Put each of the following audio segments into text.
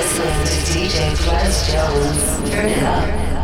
listening to DJ Ples Jones. Turn it up.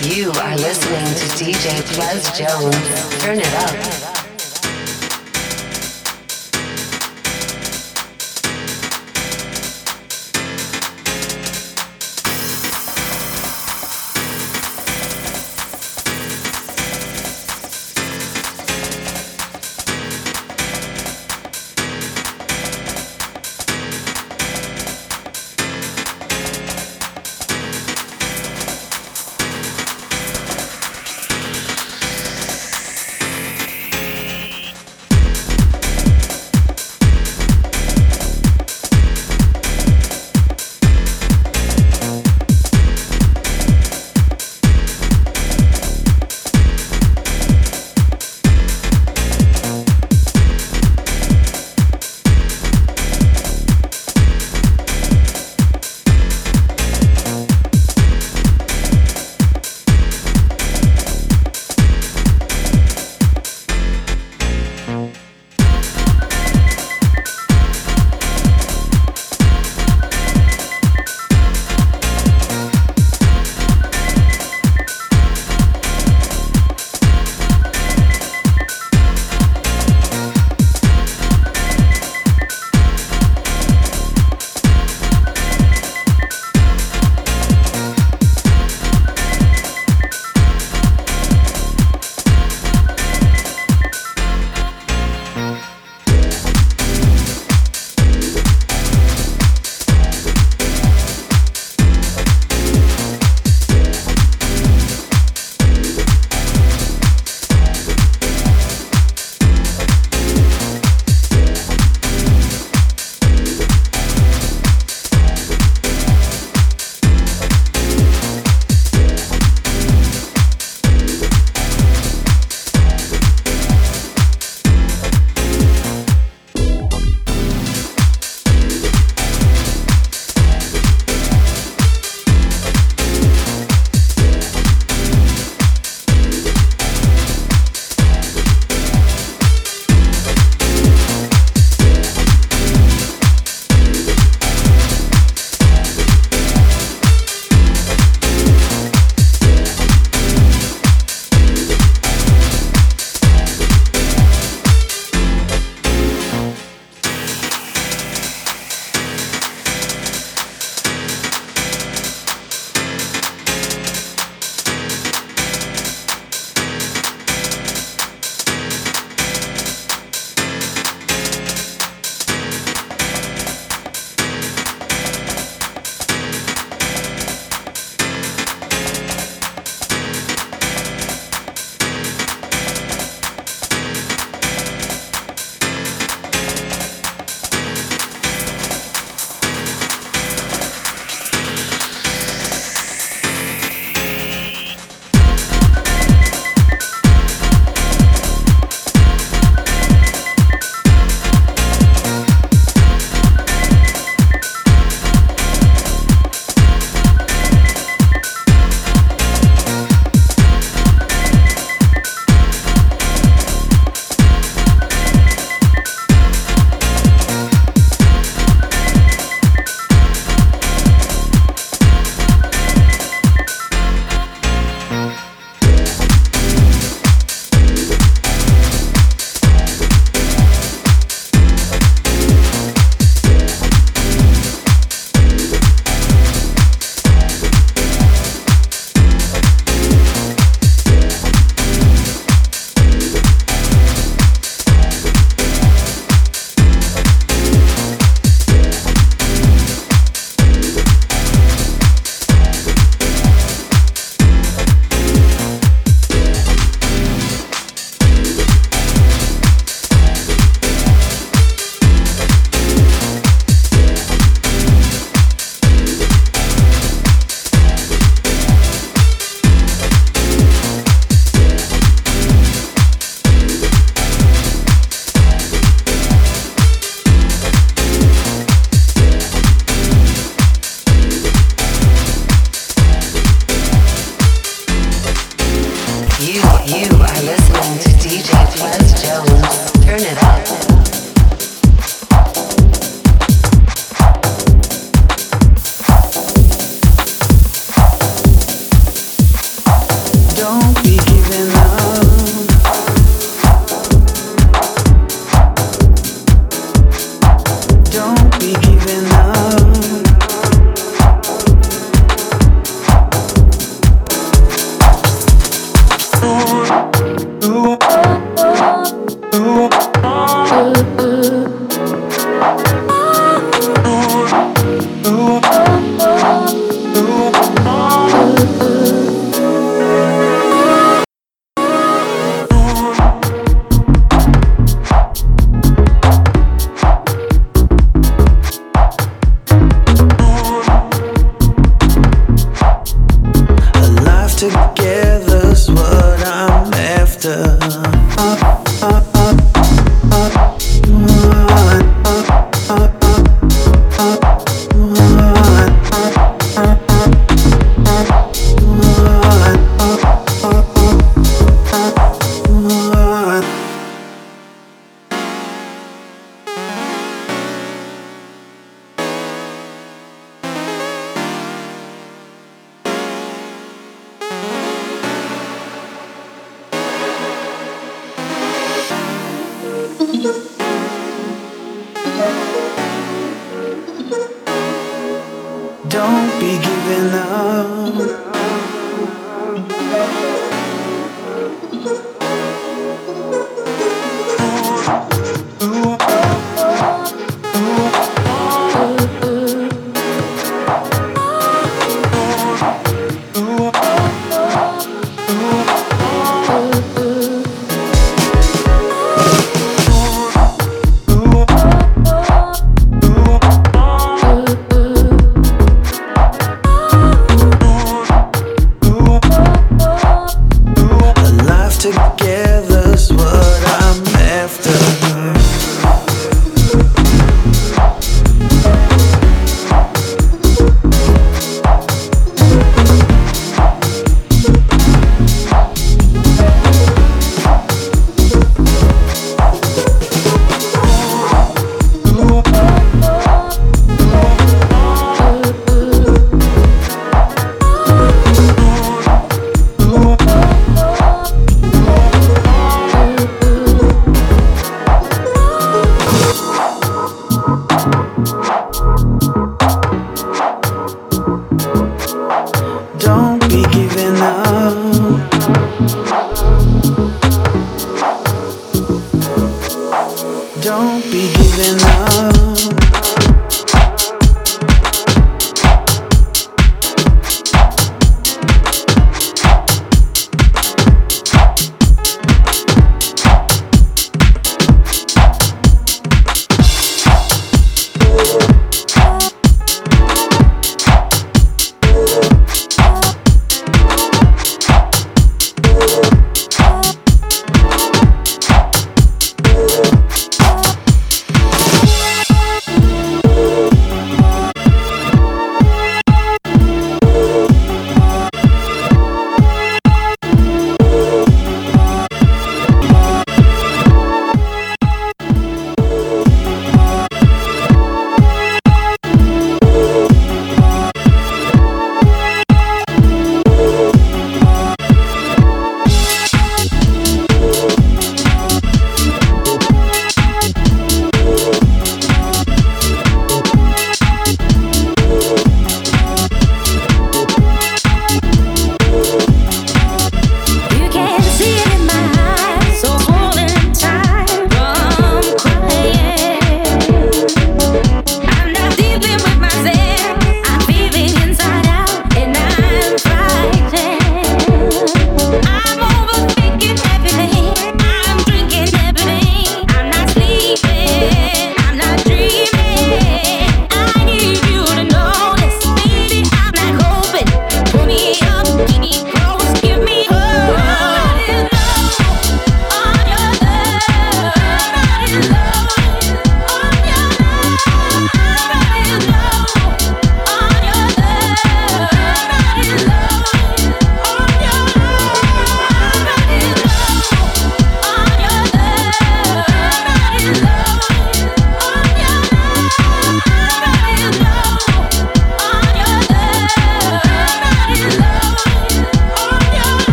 You are listening to DJ Ples Jones. Turn it up.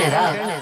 turn it up.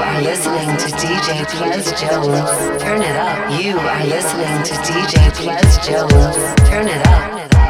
are listening to DJ Ples Jones. Turn it up. You are listening to DJ Ples Jones. Turn it up.